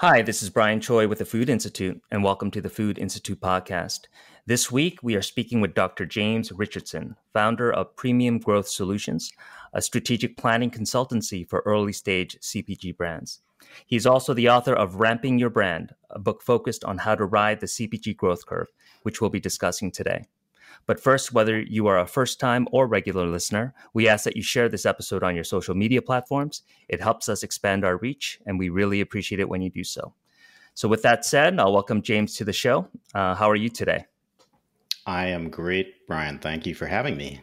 Hi, this is Brian Choi with the Food Institute, and welcome to the Food Institute podcast. This week, we are speaking with Dr. James Richardson, founder of Premium Growth Solutions, a strategic planning consultancy for early stage CPG brands. He's also the author of Ramping Your Brand, a book focused on how to ride the CPG growth curve, which we'll be discussing today. But first, whether you are a first time or regular listener, we ask that you share this episode on your social media platforms. It helps us expand our reach, and we really appreciate it when you do so. So, with that said, I'll welcome James to the show. Uh, how are you today? I am great, Brian. Thank you for having me.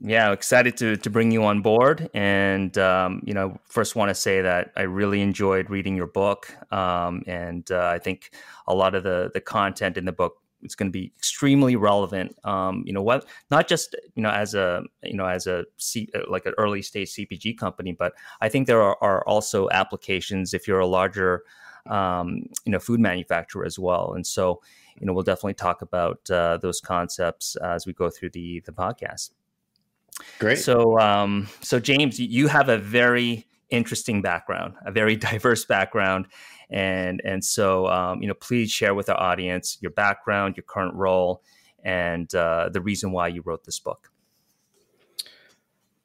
Yeah, excited to to bring you on board, and um, you know, first want to say that I really enjoyed reading your book, um, and uh, I think a lot of the the content in the book it's going to be extremely relevant. Um, you know what? Not just you know as a you know as a C, uh, like an early stage CPG company, but I think there are, are also applications if you're a larger um, you know food manufacturer as well. And so you know we'll definitely talk about uh, those concepts as we go through the the podcast. Great. So um, so James, you have a very interesting background, a very diverse background and and so um, you know please share with our audience your background your current role and uh, the reason why you wrote this book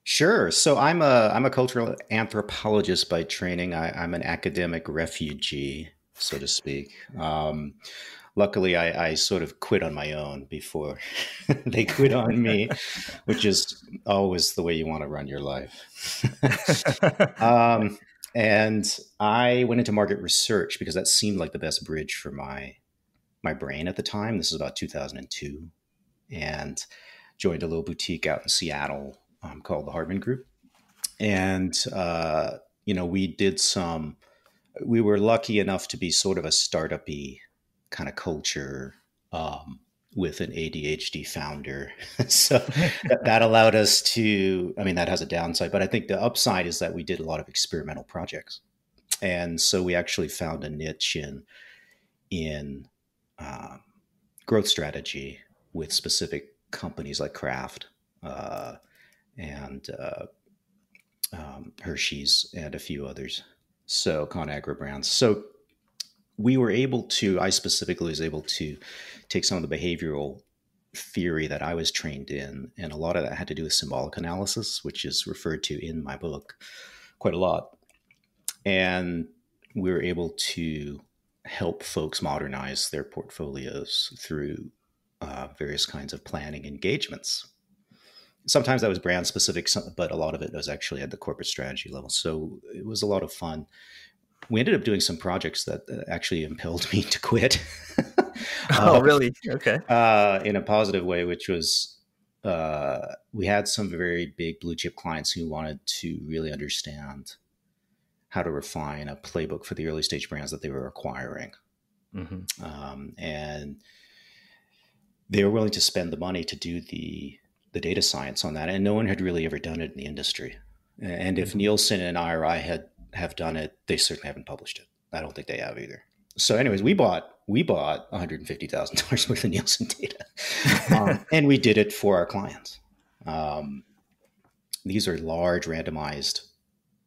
Sure. So I'm a I'm a cultural anthropologist by training. I, am an academic refugee, so to speak. Um, luckily, I, I, sort of quit on my own before they quit on me, which is always the way you want to run your life. um, and I went into market research because that seemed like the best bridge for my my brain at the time. This is about 2002, and joined a little boutique out in Seattle um, called the Hartman Group. And uh, you know, we did some. We were lucky enough to be sort of a startup-y kind of culture. Um, with an ADHD founder. so that, allowed us to, I mean, that has a downside, but I think the upside is that we did a lot of experimental projects. And so we actually found a niche in, in uh, growth strategy with specific companies like Kraft uh, and uh, um, Hershey's and a few others. So ConAgra brands. So we were able to, I specifically was able to take some of the behavioral theory that I was trained in, and a lot of that had to do with symbolic analysis, which is referred to in my book quite a lot. And we were able to help folks modernize their portfolios through uh, various kinds of planning engagements. Sometimes that was brand specific, but a lot of it was actually at the corporate strategy level. So it was a lot of fun we ended up doing some projects that actually impelled me to quit. oh, uh, really? Okay. Uh, in a positive way, which was uh, we had some very big blue chip clients who wanted to really understand how to refine a playbook for the early stage brands that they were acquiring. Mm-hmm. Um, and they were willing to spend the money to do the the data science on that, and no one had really ever done it in the industry. And if mm-hmm. Nielsen and IRI had have done it. They certainly haven't published it. I don't think they have either. So, anyways, we bought we bought one hundred and fifty thousand dollars worth of Nielsen data, um, and we did it for our clients. Um, these are large, randomized,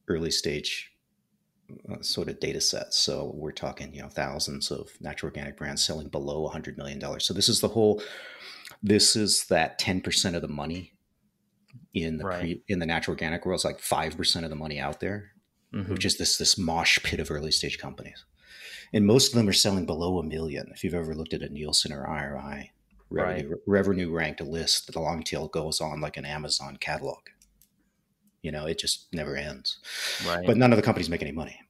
early stage uh, sort of data sets. So we're talking, you know, thousands of natural organic brands selling below $100 million. So this is the whole, this is that 10% of the money in the right. pre, in the natural organic world. It's like 5% of the money out there mm-hmm. which is this this mosh pit of early stage companies. And most of them are selling below a million. If you've ever looked at a Nielsen or IRI revenue, right. revenue ranked list, the long tail goes on like an Amazon catalog. You know, it just never ends. Right. But none of the companies make any money.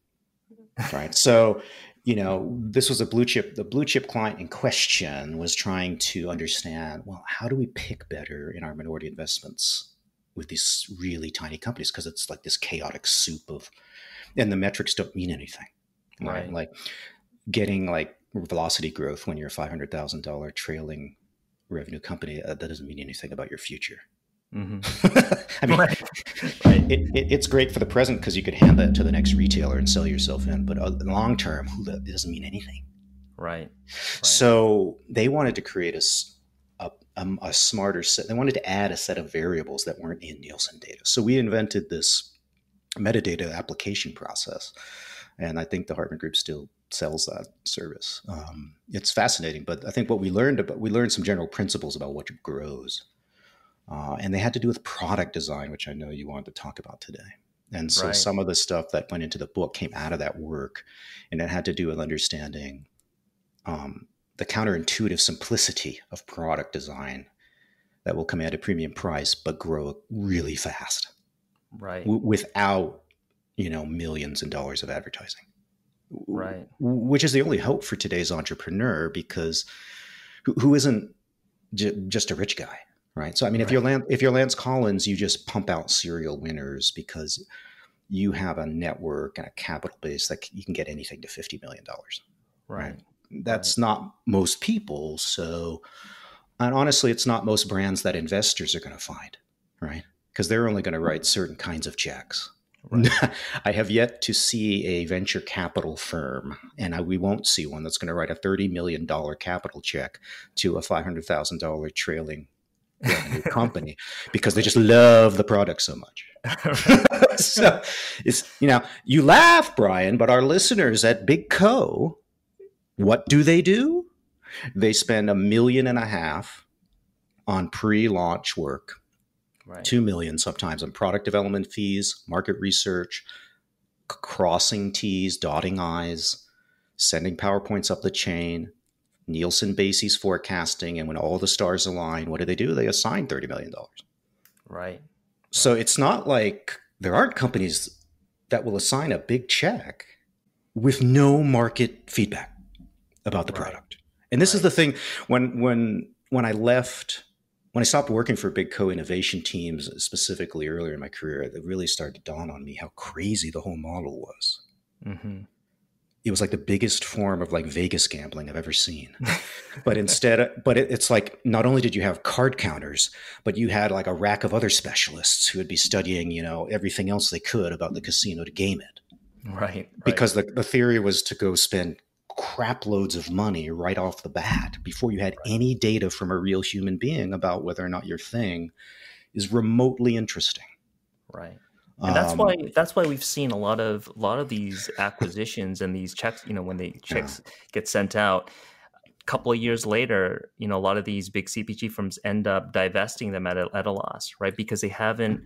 right. So, you know, this was a blue chip. The blue chip client in question was trying to understand, well, how do we pick better in our minority investments with these really tiny companies? Because it's like this chaotic soup of and the metrics don't mean anything, right? right. Like getting like velocity growth when you're a five hundred thousand dollar trailing revenue company uh, that doesn't mean anything about your future. Mm-hmm. I mean, right. It, it, it's great for the present because you could hand that to the next retailer and sell yourself in, but uh, long term, it doesn't mean anything. Right. right. So they wanted to create a, a, um, a, smarter set. They wanted to add a set of variables that weren't in Nielsen data. So we invented this metadata application process. And I think the Hartman Group still sells that service. Um, it's fascinating, but I think what we learned about we learned some general principles about what grows, uh, and they had to do with product design, which I know you wanted to talk about today. And so right. some of the stuff that went into the book came out of that work, and it had to do with understanding um, the counterintuitive simplicity of product design that will command a premium price but grow really fast, right? W- without you know millions and dollars of advertising right which is the only hope for today's entrepreneur because who, who isn't j- just a rich guy right so i mean right. if you're Lance, if you're Lance Collins you just pump out serial winners because you have a network and a capital base that you can get anything to 50 million dollars right. right that's right. not most people so and honestly it's not most brands that investors are going to find right because they're only going to write certain kinds of checks Right. I have yet to see a venture capital firm, and I, we won't see one that's going to write a $30 million capital check to a $500,000 trailing revenue company because they just love the product so much. so it's, you know, you laugh, Brian, but our listeners at Big Co, what do they do? They spend a million and a half on pre launch work right. 2 million sometimes on product development fees, market research, crossing T's, dotting I's, sending PowerPoints up the chain, Nielsen bases forecasting. And when all the stars align, what do they do? They assign $30 million. Right. So it's not like there aren't companies that will assign a big check with no market feedback about the right. product. And this right. is the thing when when when I left when I stopped working for big co-innovation teams, specifically earlier in my career, it really started to dawn on me how crazy the whole model was. Mm-hmm. It was like the biggest form of like Vegas gambling I've ever seen. but instead, but it, it's like not only did you have card counters, but you had like a rack of other specialists who would be studying, you know, everything else they could about the casino to game it. Right. right. Because the, the theory was to go spend crap loads of money right off the bat before you had right. any data from a real human being about whether or not your thing is remotely interesting. Right. And that's um, why that's why we've seen a lot of a lot of these acquisitions and these checks, you know, when the checks yeah. get sent out, a couple of years later, you know, a lot of these big CPG firms end up divesting them at a, at a loss, right? Because they haven't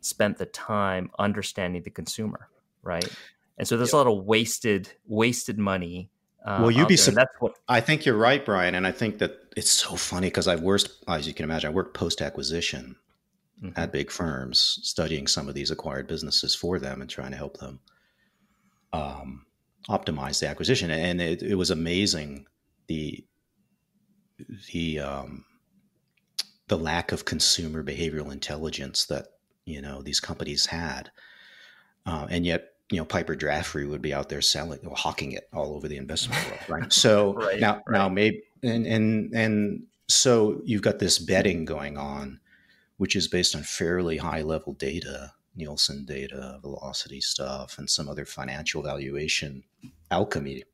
spent the time understanding the consumer, right? And so there's yep. a lot of wasted wasted money uh, well, you'd be. Su- that's what I think you're right, Brian, and I think that it's so funny because I've worked, as you can imagine, I worked post acquisition mm-hmm. at big firms, studying some of these acquired businesses for them and trying to help them um, optimize the acquisition. And it, it was amazing the the um, the lack of consumer behavioral intelligence that you know these companies had, uh, and yet you know Piper Jaffray would be out there selling or hawking it all over the investment world, right? So right, now right. now maybe and and and so you've got this betting going on, which is based on fairly high level data, Nielsen data, velocity stuff, and some other financial valuation alchemy.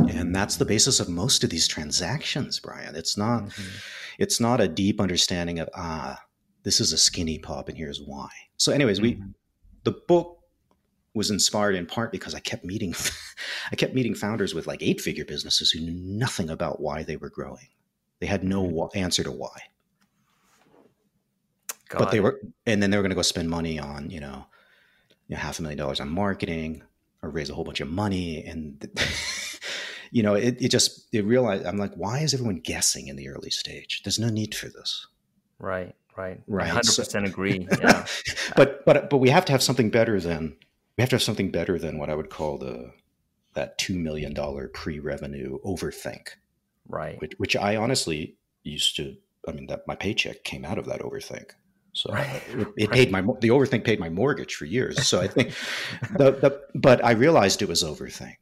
And that's the basis of most of these transactions, Brian. It's not mm-hmm. it's not a deep understanding of ah, this is a SkinnyPop and here's why. So, anyways, mm-hmm. we the book was inspired in part because I kept meeting I kept meeting founders with like eight figure businesses who knew nothing about why they were growing. They had no mm-hmm. answer to why. But they were and then they were going to go spend money on, you know, you know, half a million dollars on marketing or raise a whole bunch of money and you know, it, it just it realized I'm like why is everyone guessing in the early stage? There's no need for this. Right, right. Right. 100% so, agree. Yeah. but but but we have to have something better than we have to have something better than what I would call the that two million dollar pre-revenue overthink. Right. Which, which I honestly used to. I mean, that my paycheck came out of that overthink. So right. it, it right. paid my the overthink paid my mortgage for years. So I think the, the but I realized it was overthink.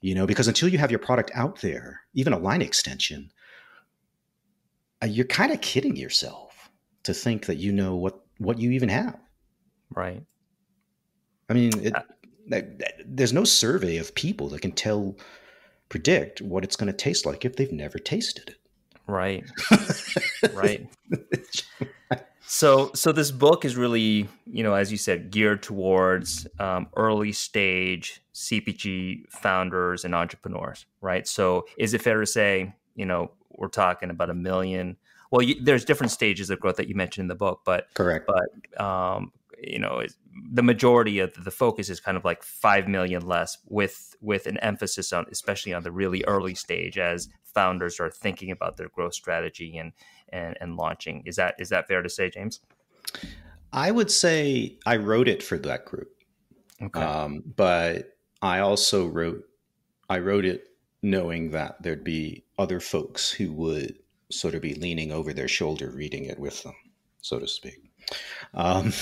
You know, because until you have your product out there, even a line extension, uh, you're kind of kidding yourself to think that you know what what you even have. Right. I mean, it, uh, there's no survey of people that can tell, predict what it's going to taste like if they've never tasted it. Right. right. So, so this book is really, you know, as you said, geared towards um, early stage CPG founders and entrepreneurs, right? So, is it fair to say, you know, we're talking about a million? Well, you, there's different stages of growth that you mentioned in the book, but correct. But um, you know, the majority of the focus is kind of like five million less, with with an emphasis on, especially on the really early stage, as founders are thinking about their growth strategy and and, and launching. Is that is that fair to say, James? I would say I wrote it for that group, okay. um, but I also wrote I wrote it knowing that there'd be other folks who would sort of be leaning over their shoulder reading it with them, so to speak. Um,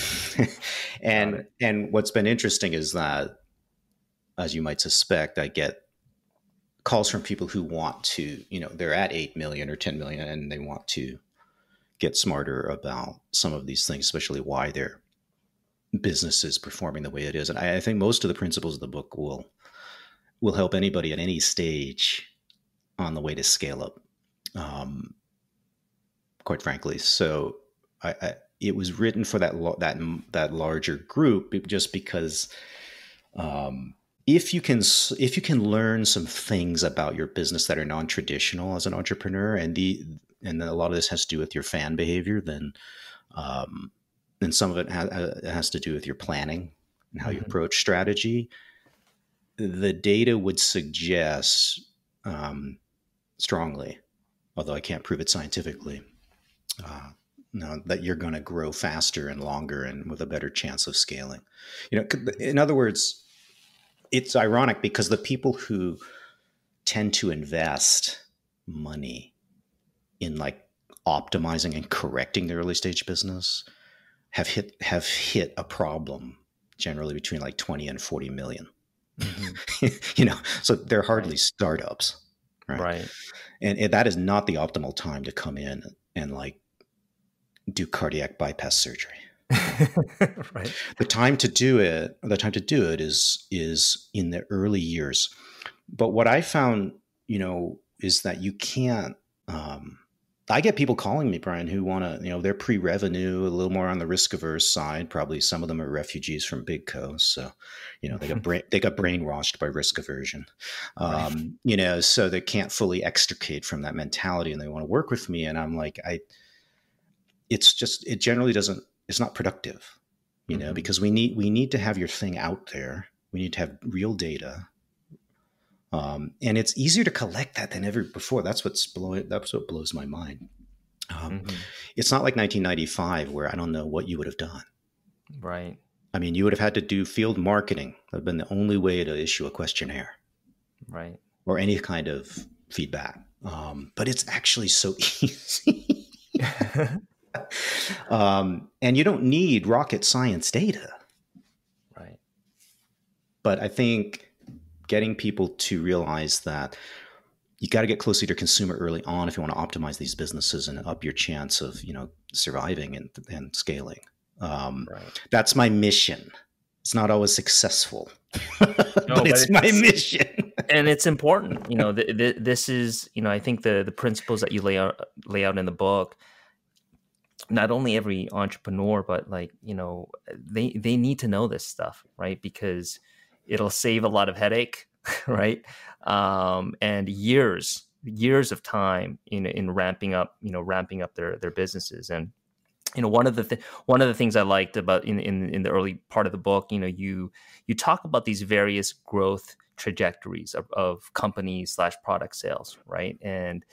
and and what's been interesting is that, as you might suspect, I get calls from people who want to, you know, they're at 8 million or 10 million and they want to get smarter about some of these things, especially why their business is performing the way it is. And I, I think most of the principles of the book will will help anybody at any stage on the way to scale up. Um, quite frankly, so I, I, it was written for that that that larger group just because um, if you can if you can learn some things about your business that are non-traditional as an entrepreneur and the and a lot of this has to do with your fan behavior then um, and some of it has, has to do with your planning and how mm-hmm. you approach strategy the data would suggest um, strongly although i can't prove it scientifically uh, no, that you're going to grow faster and longer and with a better chance of scaling you know in other words it's ironic because the people who tend to invest money in like optimizing and correcting the early stage business have hit have hit a problem generally between like 20 and 40 million. Mm-hmm. you know so they're hardly right. startups right, right. And, and that is not the optimal time to come in and like do cardiac bypass surgery right. The time to do it, the time to do it is is in the early years. But what I found, you know, is that you can't. Um, I get people calling me, Brian, who want to, you know, they're pre-revenue, a little more on the risk averse side. Probably some of them are refugees from big co, so you know they got brain, they got brainwashed by risk aversion, um, right. you know, so they can't fully extricate from that mentality, and they want to work with me. And I'm like, I, it's just it generally doesn't it's not productive you know mm-hmm. because we need we need to have your thing out there. We need to have real data. Um, and it's easier to collect that than ever before. That's what's blowing that's what blows my mind. Um, mm-hmm. it's not like 1995 where i don't know what you would have done. Right. I mean you would have had to do field marketing. That would have been the only way to issue a questionnaire. Right. Or any kind of feedback. Um, but it's actually so easy um, and you don't need rocket science data. Right. But I think getting people to realize that you got to get closer to your consumer early on if you want to optimize these businesses and up your chance of you know surviving and, and scaling. Um, right. That's my mission. It's not always successful, no, but, but it's, it's, my mission, and it's important. You know, th- th- this is you know I think the the principles that you lay out lay out in the book not only every entrepreneur but like you know they they need to know this stuff right? Because it'll save a lot of headache right? Um, and years years of time in in ramping up you know ramping up their their businesses. And you know one of the th- one of the things I liked about in, in in the early part of the book you know you you talk about these various growth trajectories of, of companies slash product sales right? And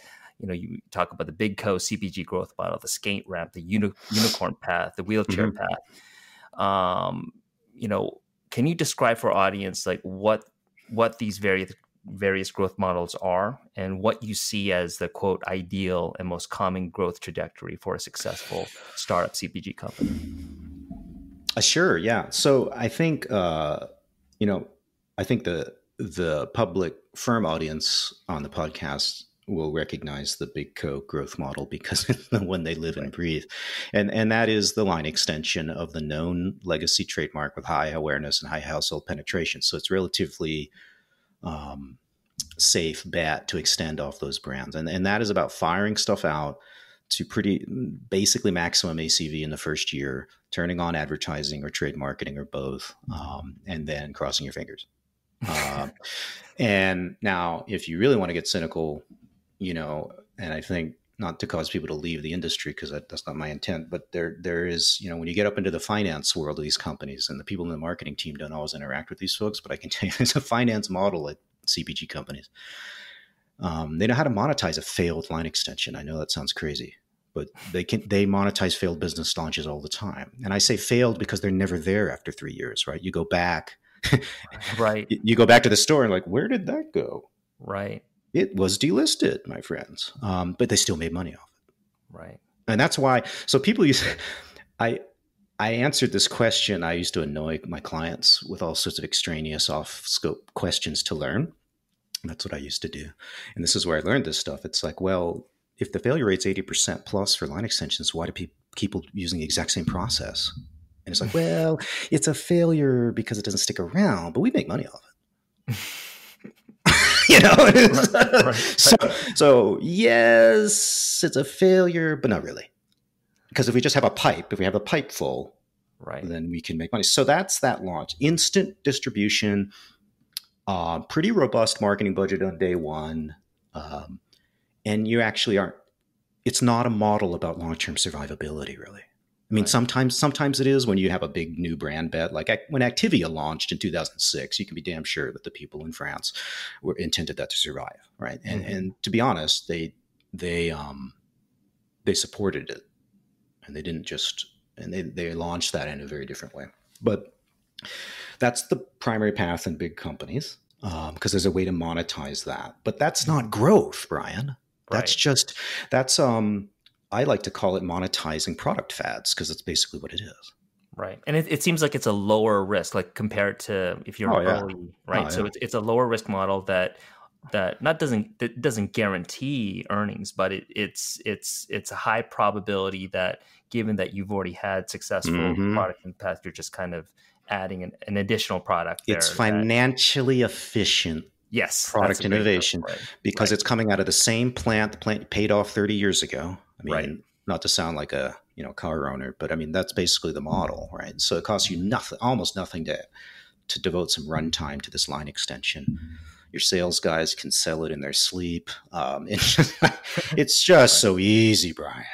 you know, you talk about the big co CPG growth model, the skate ramp, the uni- unicorn path, the wheelchair mm-hmm. path. Um, you know, can you describe for audience like what what these various various growth models are and what you see as the quote ideal and most common growth trajectory for a successful startup CPG company? Uh, sure, yeah. So I think uh, you know, I think the the public firm audience on the podcast will recognize the big co growth model because it's the one they live right. and breathe. And and that is the line extension of the known legacy trademark with high awareness and high household penetration. So it's relatively um, safe bet to extend off those brands. And and that is about firing stuff out to pretty basically maximum ACV in the first year, turning on advertising or trade marketing or both, um, and then crossing your fingers. Uh, and now, if you really want to get cynical, you know, and I think not to cause people to leave the industry because that, that's not my intent, but there there is, you know, when you get up into the finance world of these companies, and the people in the marketing team don't always interact with these folks, but I can tell you, there's a finance model at CPG companies. Um, they know how to monetize a failed line extension. I know that sounds crazy, but they can they monetize failed business launches all the time. And I say failed because they're never there after three years, right? You go back, right? You go back to the store and like, where did that go? Right. It was delisted, my friends, um, but they still made money off it. Right. And that's why. So people use, I I answered this question. I used to annoy my clients with all sorts of extraneous off scope questions to learn. That's what I used to do. And this is where I learned this stuff. It's like, well, if the failure rate's 80% plus for line extensions, why do people keep using the exact same process? And it's like, well, it's a failure because it doesn't stick around, but we make money off it. you know, right, right, so, so yes, it's a failure, but not really. Because if we just have a pipe, if we have a pipe full, right, then we can make money. So that's that launch. Instant distribution, uh, pretty robust marketing budget on day one. Um, and you actually aren't, it's not a model about long term survivability, really. I mean, right. sometimes sometimes it is when you have a big new brand bet, like when Activia launched in 2006. You can be damn sure that the people in France were intended that to survive, right? And mm-hmm. and to be honest, they they um they supported it, and they didn't just and they they launched that in a very different way. But that's the primary path in big companies because um, there's a way to monetize that. But that's not growth, Brian. Right. That's just that's um I like to call it monetizing product fads because it's basically what it is. Right, and it, it seems like it's a lower risk, like compared to if you're oh, early, yeah. right? Oh, so yeah. it's it's a lower risk model that that not doesn't that doesn't guarantee earnings, but it, it's it's it's a high probability that given that you've already had successful mm-hmm. product in the past, you're just kind of adding an, an additional product. It's financially that, efficient. Yes, product innovation right. because right. it's coming out of the same plant. The plant paid off 30 years ago. I mean, right. not to sound like a you know car owner, but I mean that's basically the model, right? So it costs you nothing, almost nothing to to devote some runtime to this line extension. Your sales guys can sell it in their sleep. Um, it's just, it's just so easy, Brian.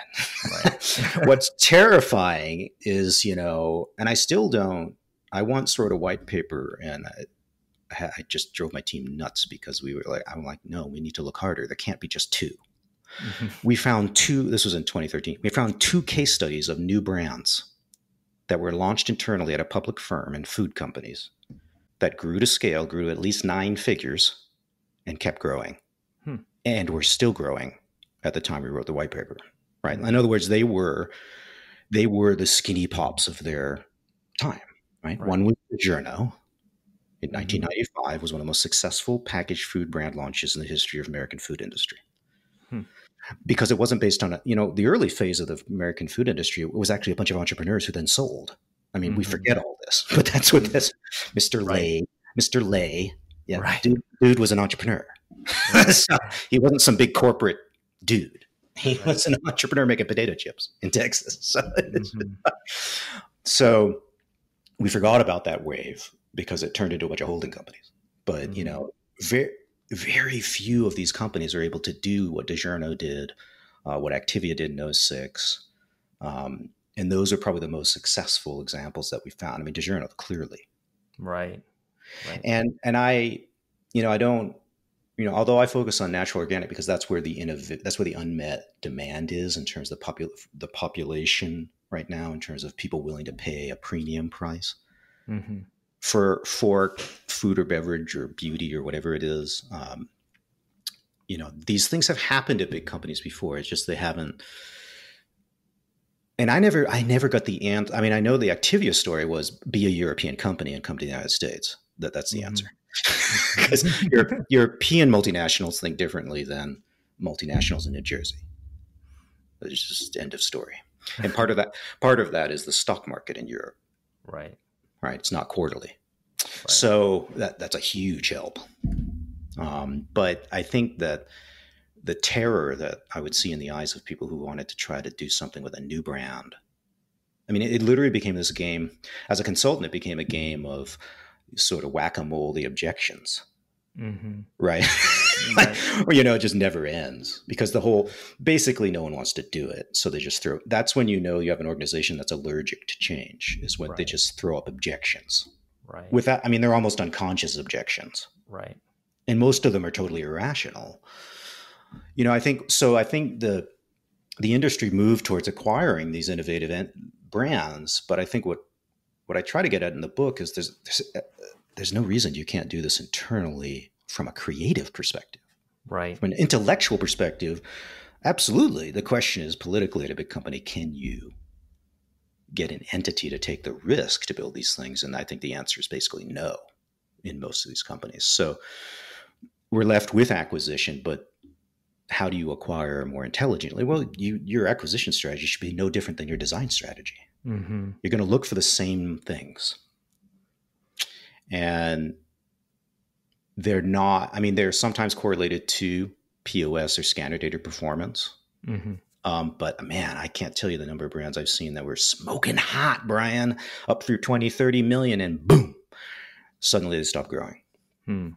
What's terrifying is, you know, and I still don't I once wrote a white paper and I, I, just drove my team nuts because we were like, I'm like, no, we need to look harder. There can't be just 2 mm-hmm. We found two, this was in 2013, we found two case studies of new brands that were launched internally at a public firm and food companies that grew to scale, grew to at least nine figures, and kept growing. Hmm. And were still growing at the time we wrote the white paper. Right. In other words, they were they were the SkinnyPops of their time right? right. One was DiGiorno in 1995 mm-hmm. was one of the most successful packaged food brand launches in the history of American food industry. Because it wasn't based on a, you know, the early phase of the American food industry, it was actually a bunch of entrepreneurs who then sold. I mean, mm-hmm. we forget all this, but that's what this Mr. Right. Lay, Mr. Lay, yeah, right. dude, dude was an entrepreneur. so he wasn't some big corporate dude. He right. was an entrepreneur making potato chips in Texas. So, mm-hmm. so we forgot about that wave because it turned into a bunch of holding companies. But mm-hmm. you know, very very few of these companies are able to do what DiGiorno did, uh, what Activia did in 06. Um, and those are probably the most successful examples that we found. I mean, DiGiorno clearly, right, right. And and I, you know, I don't, you know, although I focus on natural organic because that's where the innov- that's where the unmet demand is in terms of the popul- the population right now in terms of people willing to pay a premium price mm-hmm. For for food or beverage or beauty or whatever it is. Um, you know, these things have happened at big companies before. It's just they haven't. And I never, I never got the answer. I mean, I know the Activia story was be a European company and come to the United States. That that's the mm-hmm. answer. Because European multinationals think differently than multinationals in New Jersey. It's just end of story and part of that part of that is the stock market in Europe. Right. Right. It's not quarterly. Right. So that that's a huge help. Um, but I think that the terror that I would see in the eyes of people who wanted to try to do something with a new brand. I mean, it, it literally became this game. As a consultant, it became a game of sort of whack a mole the objections. Mm-hmm. Right. right. or, you know, it just never ends because the whole basically no one wants to do it. So they just throw that's when you know you have an organization that's allergic to change, is when right. they just throw up objections. Right. Without, I mean, they're almost unconscious objections. Right. And most of them are totally irrational. You know, I think so. I think the the industry moved towards acquiring these innovative brands, but I think what what I try to get at in the book is there's there's, there's no reason you can't do this internally from a creative perspective. Right. From an intellectual perspective, absolutely. The question is politically at a big company, can you get an entity to take the risk to build these things? And I think the answer is basically no in most of these companies. So we're left with acquisition, but how do you acquire more intelligently? Well, you, your acquisition strategy should be no different than your design strategy. Mm-hmm. You're going to look for the same things. And they're not, I mean, they're sometimes correlated to POS or scanner data performance. Mm-hmm. Um, but man, I can't tell you the number of brands I've seen that were smoking hot, Brian, up through 20, 30 million, and boom, suddenly they stop growing. Hmm.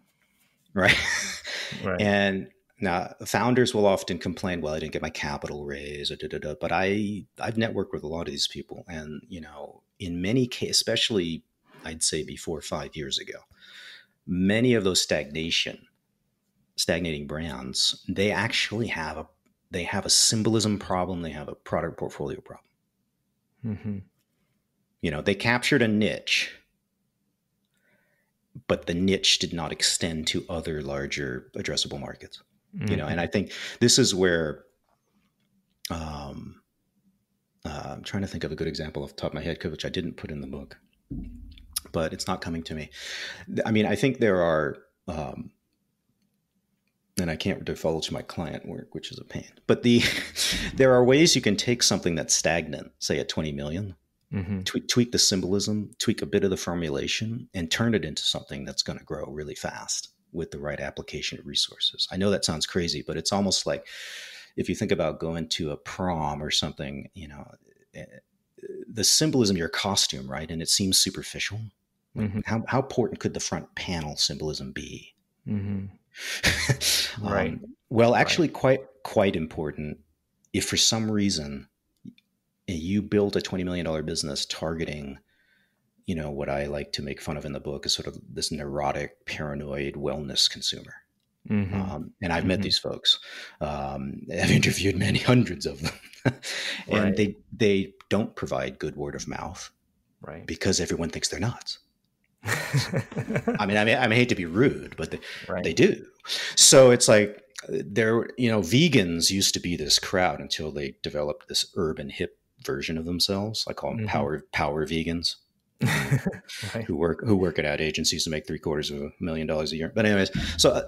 Right. right. and now, founders will often complain, "Well, I didn't get my capital raised," da, da, da. but I I've networked with a lot of these people, and you know, in many cases, especially I'd say before five years ago, many of those stagnation stagnating brands they actually have a they have a symbolism problem, they have a product portfolio problem. Mm-hmm. You know, they captured a niche but the niche did not extend to other larger addressable markets mm-hmm. you know and mm-hmm. i think this is where um uh, i'm trying to think of a good example off the top of my head which i didn't put in the book but it's not coming to me i mean i think there are um and I can't divulge my client work, which is a pain. But the there are ways you can take something that's stagnant, say at 20 million, mm-hmm. tweak, tweak the symbolism, tweak a bit of the formulation, and turn it into something that's going to grow really fast with the right application of resources. I know that sounds crazy, but it's almost like if you think about going to a prom or something, you know, eh, the symbolism your costume, right? And it seems superficial. Mm-hmm. How, how important could the front panel symbolism be? Mm-hmm. right. Um, well, actually, right. quite quite important. If for some reason you build a twenty million dollar business targeting you know what I like to make fun of in the book is sort of this neurotic, paranoid wellness consumer. Mm-hmm. Um, and I've mm-hmm. met these folks. Um, I've interviewed many hundreds of them, and right. they they don't provide good word of mouth, right? Because everyone thinks they're nuts. I mean, I mean, I hate to be rude, but they, right. they do. So it's like they're you know vegans used to be this crowd until they developed this urban hip version of themselves. I call them mm-hmm. power power vegans. right. who work who work at ad agencies to make three quarters of a million dollars a year. But anyways, so uh,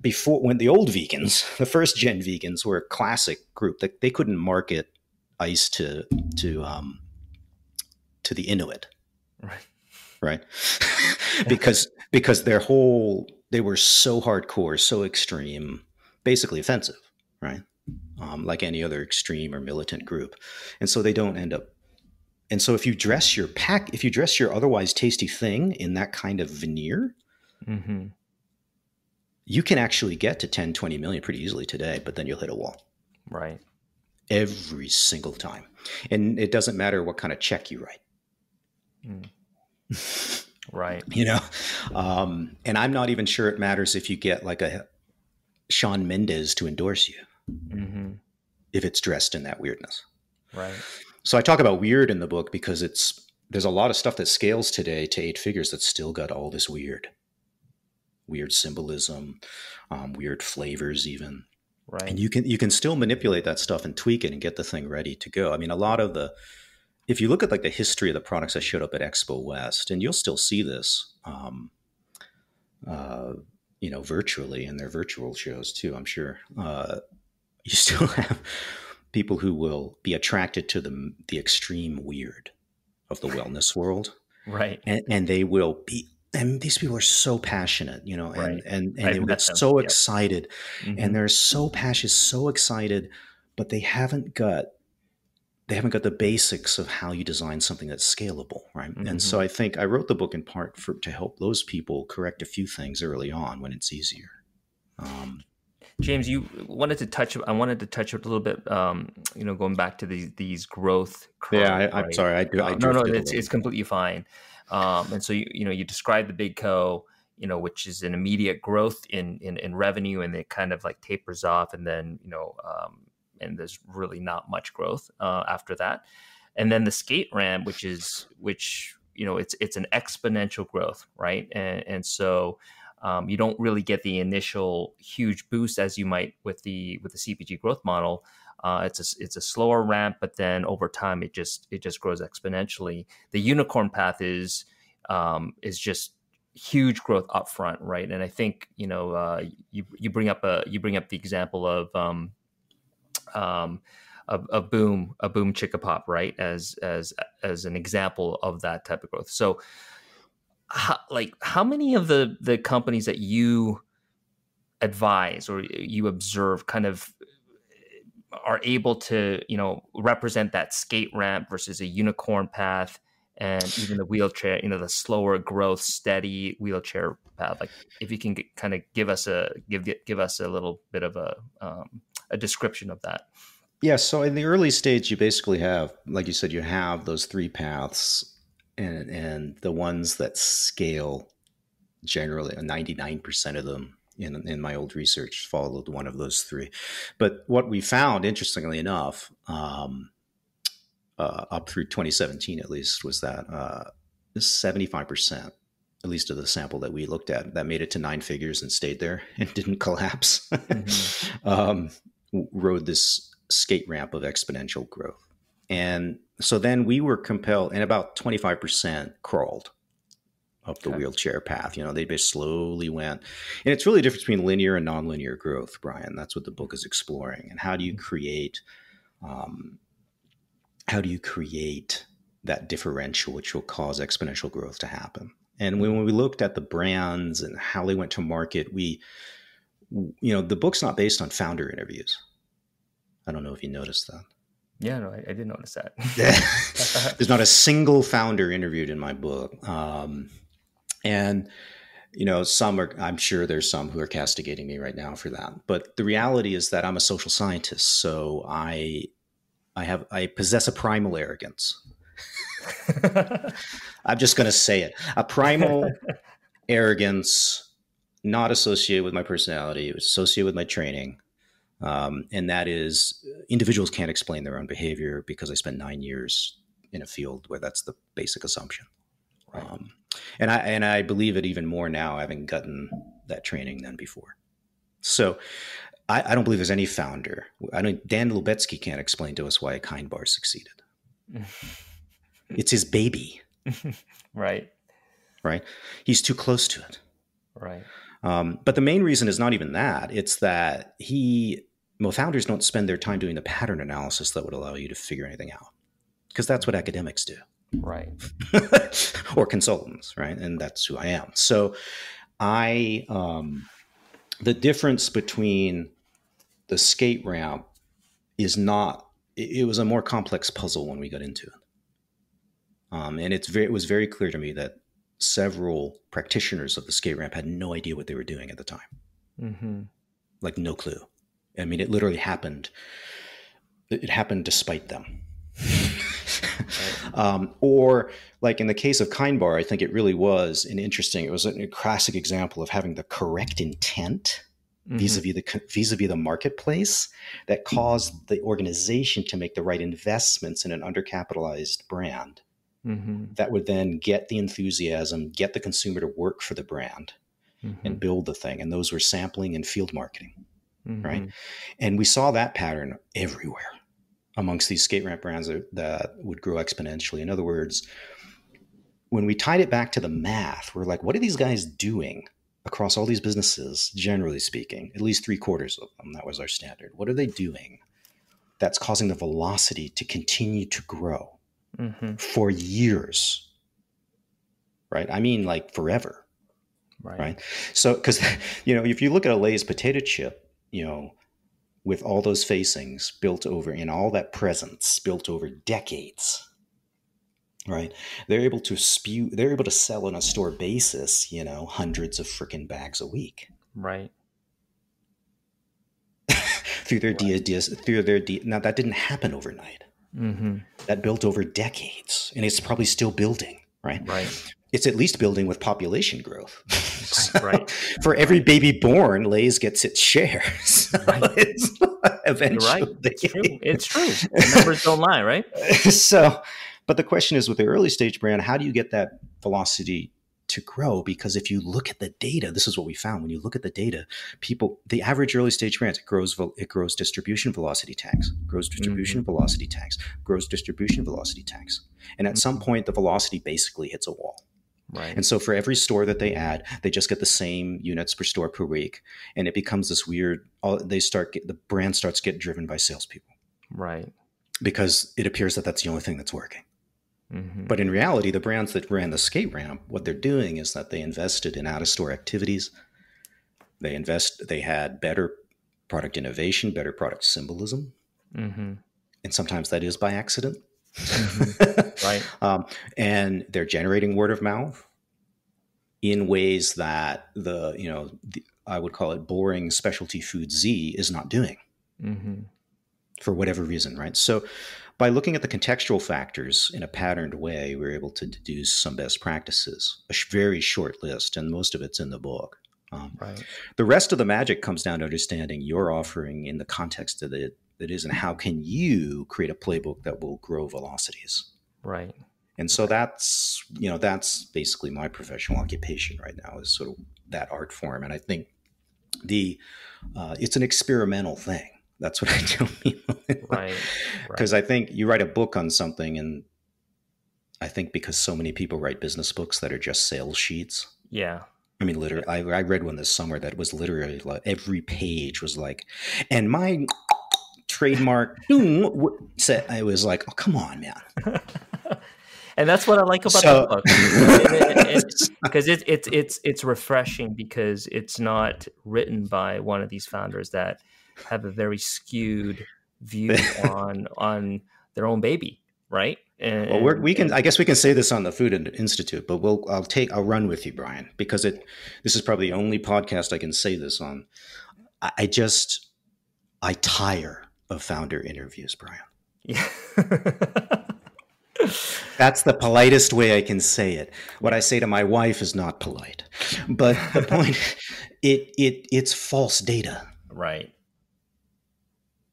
before when the old vegans, the first gen vegans were a classic group that they couldn't market ice to to um, to the Inuit, right? Right, because because their whole they were so hardcore, so extreme, basically offensive, right? Um, like any other extreme or militant group, and so they don't end up and so if you dress your pack, if you dress your otherwise tasty thing in that kind of veneer, mm-hmm. you can actually get to 10, 20 million pretty easily today, but then you'll hit a wall. Right. Every single time. And it doesn't matter what kind of check you write. Mm. Right. you know? Um, and I'm not even sure it matters if you get like a Shawn Mendes to endorse you mm-hmm. if it's dressed in that weirdness. Right. So I talk about weird in the book because it's there's a lot of stuff that scales today to eight figures that's still got all this weird, weird symbolism, um, weird flavors, even. Right. And you can you can still manipulate that stuff and tweak it and get the thing ready to go. I mean, a lot of the if you look at like the history of the products that showed up at Expo West, and you'll still see this, um, uh, you know, virtually in their virtual shows too. I'm sure uh, you still have people who will be attracted to the the extreme weird of the wellness world, right? And, and they will be and these people are so passionate, you know, and Right. and and they get them. so Yep. excited, Mhm. and they're so passionate, so excited, but they haven't got they haven't got the basics of how you design something that's scalable, right? And so Mhm. I think I wrote the book in part for to help those people correct a few things early on when it's easier. Um, James, you wanted to touch. I wanted to touch a little bit. Um, you know, going back to these these growth. yeah, I, I'm right? sorry, I, do- I Uh, no, no, it's it's completely fine. Um, and so you you know you describe the big co, you know, which is an immediate growth in in, in revenue, and it kind of like tapers off, and then you know, um, and there's really not much growth uh, after that. And then the skate ramp, which is which you know it's it's an exponential growth, right? And and so um, you don't really get the initial huge boost as you might with the with the CPG growth model. Uh, it's a it's a slower ramp, but then over time it just it just grows exponentially. The unicorn path is um, is just huge growth upfront, right? And I think you know uh, you you bring up a you bring up the example of um, um, a, a boom a BoomChickaPop, right? As as as an example of that type of growth. So, how, like how many of the the companies that you advise or you observe kind of are able to you know represent that skate ramp versus a unicorn path and even the wheelchair you know the slower growth steady wheelchair path like if you can get, kind of give us a give give us a little bit of a um, a description of that Yeah, so in the early stage, you basically have, like you said, you have those three paths, and and the ones that scale generally, ninety nine percent of them in in my old research followed one of those three. But what we found, interestingly enough, um, uh, up through 2017 at least, was that seventy five percent. At least of the sample that we looked at, that made it to nine figures and stayed there and didn't collapse, um, rode this skate ramp of exponential growth. And so then we were compelled, and about 25% crawled up the Okay. wheelchair path. You know, they just slowly went. And it's really a difference between linear and nonlinear growth, Brian. That's what the book is exploring. And how do you create, um, how do you create that differential which will cause exponential growth to happen? And when we looked at the brands and how they went to market, we, you know, the book's not based on founder interviews. I don't know if you noticed that. yeah no i, I did notice that There's not a single founder interviewed in my book. Um, and, you know, some are, I'm sure there's some who are castigating me right now for that. But the reality is that I'm a social scientist. So I, I have, I possess a primal arrogance. I'm just going to say it a primal arrogance, not associated with my personality, it's associated with my training. Um, and that is individuals can't explain their own behavior because I spent nine years in a field where that's the basic assumption. Right. Um, and I and I believe it even more now, having gotten that training than before. So I, I don't believe there's any founder. I don't. Dan Lubetzky can't explain to us why a kind bar succeeded. It's his baby, right right? He's too close to it. right Um, but the main reason is not even that. It's that he, well, founders don't spend their time doing the pattern analysis that would allow you to figure anything out, because that's what academics do, right or consultants, right? And that's who I am. So, I, um, the difference between the skate ramp is not. It, it was a more complex puzzle when we got into it, um, and it's very. It was very clear to me that several practitioners of the skate ramp had no idea what they were doing at the time mm-hmm. like no clue. I mean, it literally happened. It happened despite them. um, or like in the case of Kind Bar, I think it really was an interesting. It was a classic example of having the correct intent Mm-hmm. vis-a-vis the vis-a-vis the marketplace that caused the organization to make the right investments in an undercapitalized brand Mm-hmm. that would then get the enthusiasm, get the consumer to work for the brand, Mm-hmm. and build the thing. And those were sampling and field marketing. Mm-hmm. right? And we saw that pattern everywhere amongst these skate ramp brands that, that would grow exponentially. In other words, when we tied it back to the math, we're like, what are these guys doing across all these businesses, generally speaking? At least three quarters of them, that was our standard. What are they doing that's causing the velocity to continue to grow Mm-hmm. for years? right? I mean, like forever, Right. right? So, because you know, if you look at a Lay's potato chip, you know, with all those facings built over and all that presence built over decades, right? They're able to spew. They're able to sell on a store basis, you know, hundreds of freaking bags a week Right. through their D, through their D. Now that didn't happen overnight. Mm-hmm. That built over decades, and it's probably still building, right? Right. It's at least building with population growth. So, Right. For every baby born, Lay's gets its share. So Right. it's You're eventually. right. It's true. It's true. The numbers don't lie, right? so, but the question is with the early stage brand, how do you get that velocity to grow? Because if you look at the data, this is what we found. When you look at the data, people, the average early stage brand, it grows, it grows distribution velocity tags, mm-hmm. grows distribution velocity tags, grows distribution velocity tags. And at some mm-hmm. point, the velocity basically hits a wall. Right. And so for every store that they add, they just get the same units per store per week, and it becomes this weird. All, they start get, the brand starts getting driven by salespeople Right. because it appears that that's the only thing that's working. Mm-hmm. But in reality, the brands that ran the skate ramp, what they're doing is that they invested in out of store activities. They invest. They had better product innovation, better product symbolism, Mm-hmm. and sometimes that is by accident. Right. um, and they're generating word of mouth in ways that the you know the, I would call it boring specialty food Z is not doing Mm-hmm. for whatever reason, right? So by looking at the contextual factors in a patterned way, we're able to deduce some best practices, a sh- very short list, and most of it's in the book. Um, Right. the rest of the magic comes down to understanding your offering in the context that it, it is and how can you create a playbook that will grow velocities. Right. And so that's you know that's basically my professional occupation right now is sort of that art form, and I think the uh, it's an experimental thing. That's what I tell people, Right. Because I think you write a book on something, and I think because so many people write business books that are just sales sheets. Yeah. I mean, literally, I, I read one this summer that was literally like every page was like, and my trademark. said I was like, oh come on, man. and that's what I like about So- the book because it, it's it's it's refreshing because it's not written by one of these founders that have a very skewed view on on their own baby, right? And, Well, we're, we can. and- I guess we can say this on the Food Institute, but we'll. I'll take. I'll run with you, Brian, because it. This is probably the only podcast I can say this on. I, I just. I tire of founder interviews, Brian. yeah. That's the politest way I can say it. What I say to my wife is not polite, but the point. It it it's false data. right.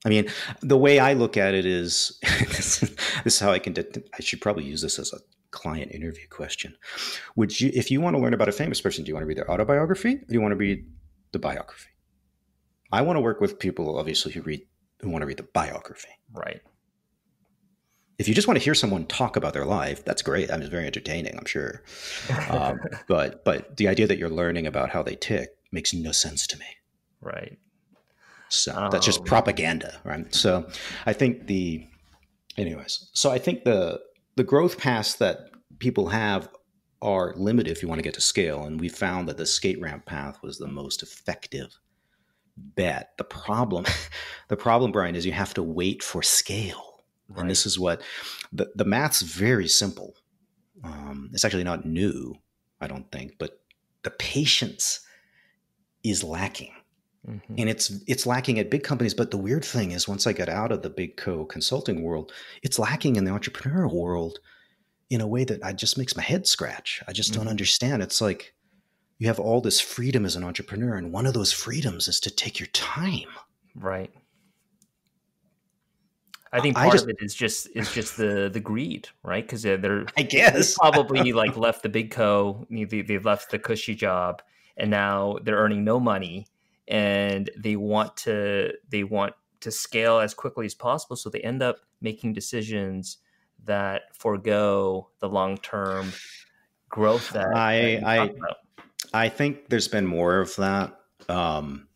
I mean, the way I look at it is this, is how I can. Det- I should probably use this as a client interview question. Would you, if you want to learn about a famous person, do you want to read their autobiography or do you want to read the biography? I want to work with people, obviously, who read who want to read the biography. Right. If you just want to hear someone talk about their life, that's great. I mean, it's very entertaining, I'm sure. Um, but but the idea that you're learning about how they tick makes no sense to me. right. So that's just Oh. propaganda, right? So I think the, anyways. So I think the the growth paths that people have are limited if you want to get to scale, and we found that the skate ramp path was the most effective bet. The problem, the problem, Brian, is you have to wait for scale, Right. and this is what the the math's very simple. Um, it's actually not new, I don't think, but the patience is lacking Mhm. and it's it's lacking at big companies but the weird thing is once i got out of the big co consulting world it's lacking in the entrepreneurial world in a way that i just makes my head scratch i just don't Mhm. understand it's like you have all this freedom as an entrepreneur and one of those freedoms is to take your time Right. I think I part just- of it is just is just the the greed, right? Because they're, i they guess probably like left the big co, they, they left the cushy job, and now they're earning no money, and they want to they want to scale as quickly as possible, so they end up making decisions that forego the long term growth that I- that I- I think there's been more of that, um,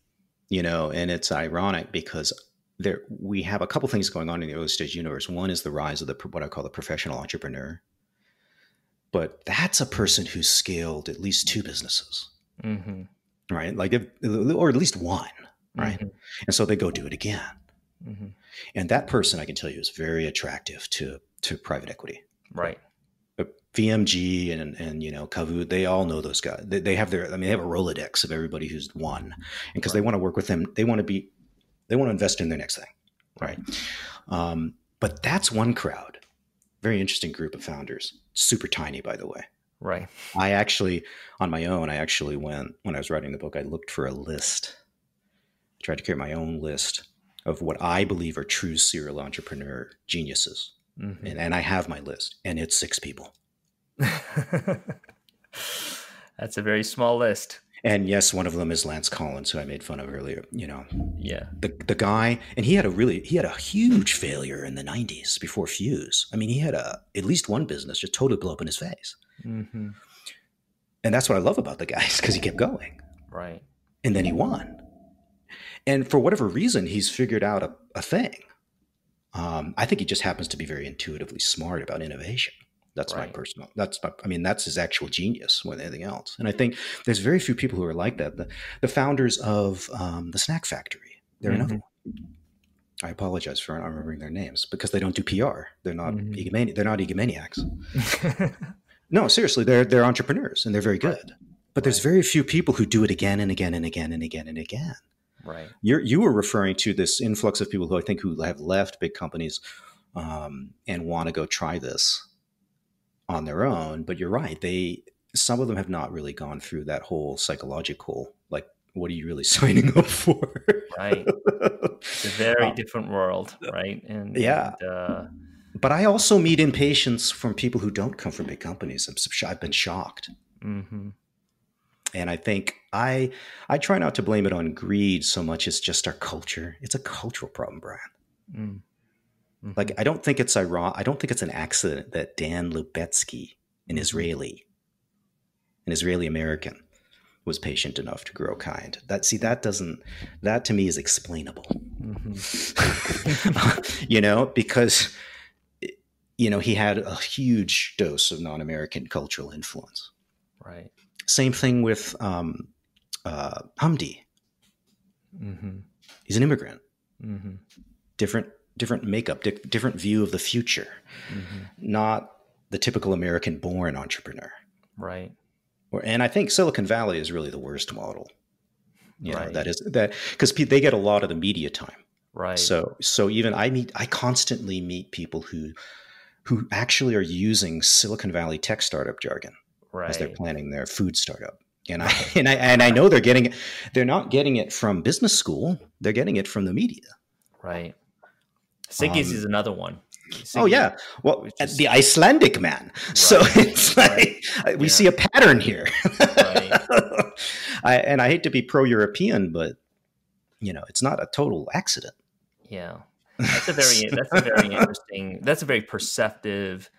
you know, and it's ironic because there we have a couple things going on in the early stage universe. One is the rise of the what I call the professional entrepreneur, but that's a person who scaled at least two businesses, Mm-hmm. Right? Like, if, or at least one, right? Mhm. And so they go do it again. Mm-hmm. And that person, I can tell you, is very attractive to to private equity. Right. But VMG and and you know Kavud, they all know those guys. They, they have their, I mean, they have a rolodex of everybody who's won, and because they want to work with them, they want to be, they want to invest in their next thing, right? Um, but that's one crowd, very interesting group of founders, super tiny, by the way. Right. I actually, on my own, I actually went when I was writing the book. I looked for a list. I tried to create my own list of what I believe are true serial entrepreneur geniuses, Mhm. and, and I have my list, and it's six people. That's a very small list. And yes, one of them is Lance Collins, who I made fun of earlier. You know, Yeah. the the guy, and he had a really he had a huge failure in the '90s before Fuse. I mean, he had a at least one business just totally blow up in his face, Mm-hmm. and that's what I love about the guy because he kept going, Right. and then he won. And for whatever reason, he's figured out a, a thing. Um, I think he just happens to be very intuitively smart about innovation. That's my personal. That's my. I mean, that's his actual genius more than anything else. And I think there's very few people who are like that. The, the founders of um, the Snack Factory, they're another Mhm. one. I apologize for not remembering their names because they don't do PR. They're not Mhm. egomani- They're not egomaniacs. No, seriously, they're they're entrepreneurs and they're very good. But there's Right. very few people who do it again and again and again and again and again. right. You're, you were referring to this influx of people who I think who have left big companies um, and want to go try this on their own. But you're right; they some of them have not really gone through that whole psychological like, what are you really signing up for? Right. It's a very Um, different world, right? And yeah. and, uh, but I also meet impatience from people who don't come from big companies. I'm, i've been shocked. mhm. and i think i i try not to blame it on greed so much as just our culture it's a cultural problem brian Mm. Mhm. like i don't think it's ironic i don't think it's an accident that dan lubetzky an Mhm. israeli an israeli american was patient enough to grow kind that see that doesn't that to me is explainable Mhm. you know because you know he had a huge dose of non-american cultural influence right. same thing with um, uh, hamdi Mm-hmm. he's an immigrant Mm-hmm. different different makeup di- different view of the future Mm-hmm. not the typical american born entrepreneur Right. or, and i think silicon valley is really the worst model you know that is that because they get a lot of the media time Right. so so even i meet i constantly meet people who who actually are using silicon valley tech startup jargon right. as they're planning their food startup and I and I and I know they're getting it. They're not getting it from business school. They're getting it from the media. Right. Siggi's Um, is another one. oh yeah, well, is- the Icelandic man. So it's like we Yeah. see a pattern here. Right. I, and I hate to be pro-European, but you know, it's not a total accident. Yeah. That's a very that's a very interesting that's a very perceptive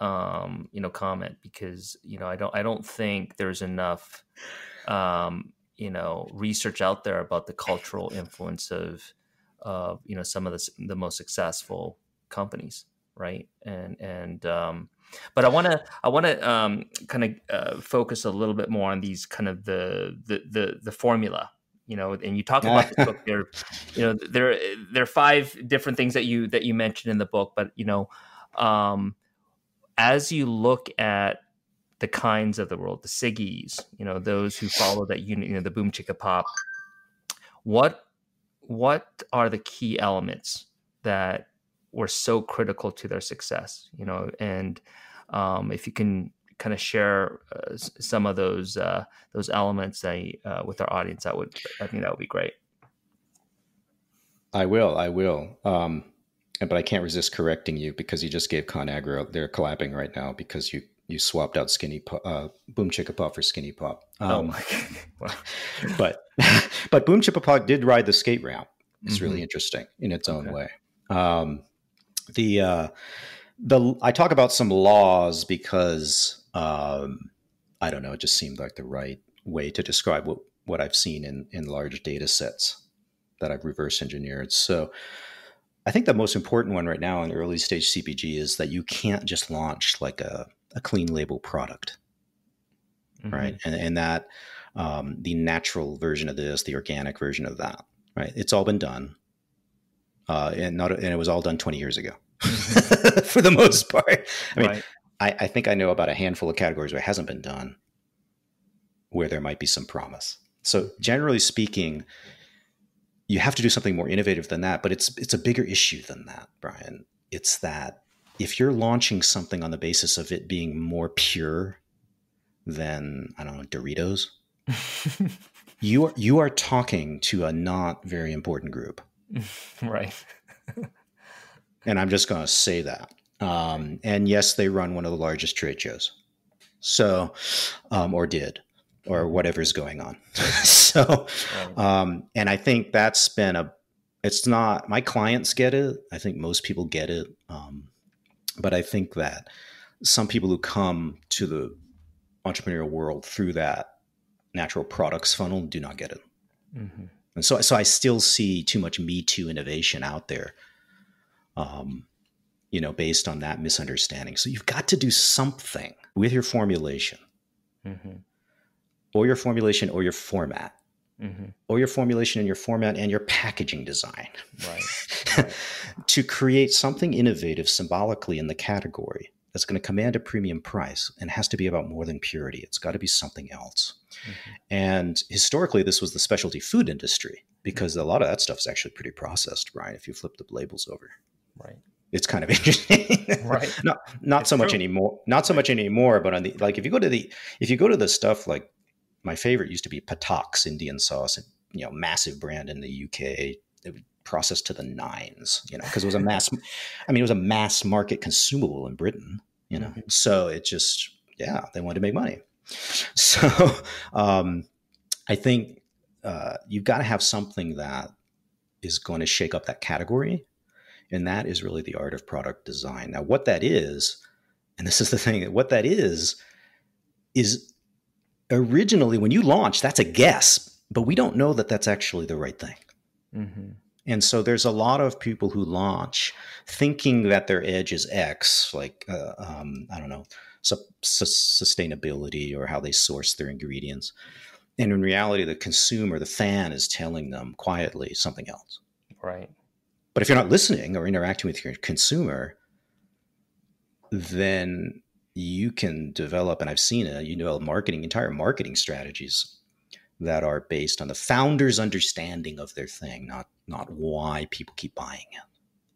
um, you know, comment because, you know, I don't I don't think there's enough um, you know, research out there about the cultural influence of uh, you know, some of the the most successful companies, right? And and um but I want to I want to um, kind of uh, focus a little bit more on these kind of the the the, the formula, you know. And you talk about the book there, you know, there there are five different things that you that you mentioned in the book, but you know, um, as you look at the kinds of the world, the Siggi's, you know, those who follow that unit, you know, the BoomChickaPop. What what are the key elements that were so critical to their success? You know, and um, if you can kind of share uh, some of those uh, those elements uh, uh, with our audience, that would I think that would be great. I will. I will. Um, but I can't resist correcting you because you just gave ConAgra. They're clapping right now because you you swapped out Skinny uh, BoomChickaPop for SkinnyPop. oh Um, my but but BoomChickaPop did ride the skate ramp. It's Mhm. really interesting in its own Okay. way. Um, the uh, the I talk about some laws because um, I don't know. It just seemed like the right way to describe what what I've seen in in large data sets that I've reverse engineered. So I think the most important one right now in early stage CPG is that you can't just launch like a a clean label product, mm-hmm. right? And and that um, the natural version of this, the organic version of that, right? It's all been done, uh, and not and it was all done twenty years ago, mm-hmm. for the most part. I mean, right. I, I think I know about a handful of categories where it hasn't been done, where there might be some promise. So generally speaking, you have to do something more innovative than that, but it's it's a bigger issue than that, Brian. It's that if you're launching something on the basis of it being more pure than I don't know Doritos, you are you are talking to a not very important group, right? and I'm just going to say that. Um, and yes, they run one of the largest trade shows, so um, or did or whatever's going on. so, um, and I think that's been a, it's not, my clients get it. I think most people get it. Um, but I think that some people who come to the entrepreneurial world through that natural products funnel do not get it. Mm-hmm. And so, so I still see too much Me Too innovation out there, um, you know, based on that misunderstanding. So you've got to do something with your formulation. Mm-hmm or your formulation or your format. Mm-hmm. Or your formulation and your format and your packaging design. Right. right. to create something innovative symbolically in the category that's going to command a premium price and has to be about more than purity. It's got to be something else. Mm-hmm. And historically, this was the specialty food industry because a lot of that stuff is actually pretty processed, Brian, If you flip the labels over. Right it's kind of interesting right not not it's so true. much anymore not so much anymore but on the like if you go to the if you go to the stuff like my favorite used to be Patak's Indian sauce, you know, massive brand in the UK. It was processed to the nines, you know, because it was a mass. I mean, it was a mass market consumable in Britain, you know. Mm-hmm. So it just, yeah, they wanted to make money. So um, I think uh, you've got to have something that is going to shake up that category, and that is really the art of product design. Now, what that is, and this is the thing, what that is, is originally when you launch, that's a guess, but we don't know that that's actually the right thing. Mm-hmm. And so there's a lot of people who launch thinking that their edge is X, like, uh, um, I don't know, su- su- sustainability or how they source their ingredients. And in reality, the consumer, the fan is telling them quietly something else. Right. But if you're not listening or interacting with your consumer, then you can develop, and I've seen it, you know, marketing, entire marketing strategies that are based on the founder's understanding of their thing, not not why people keep buying it.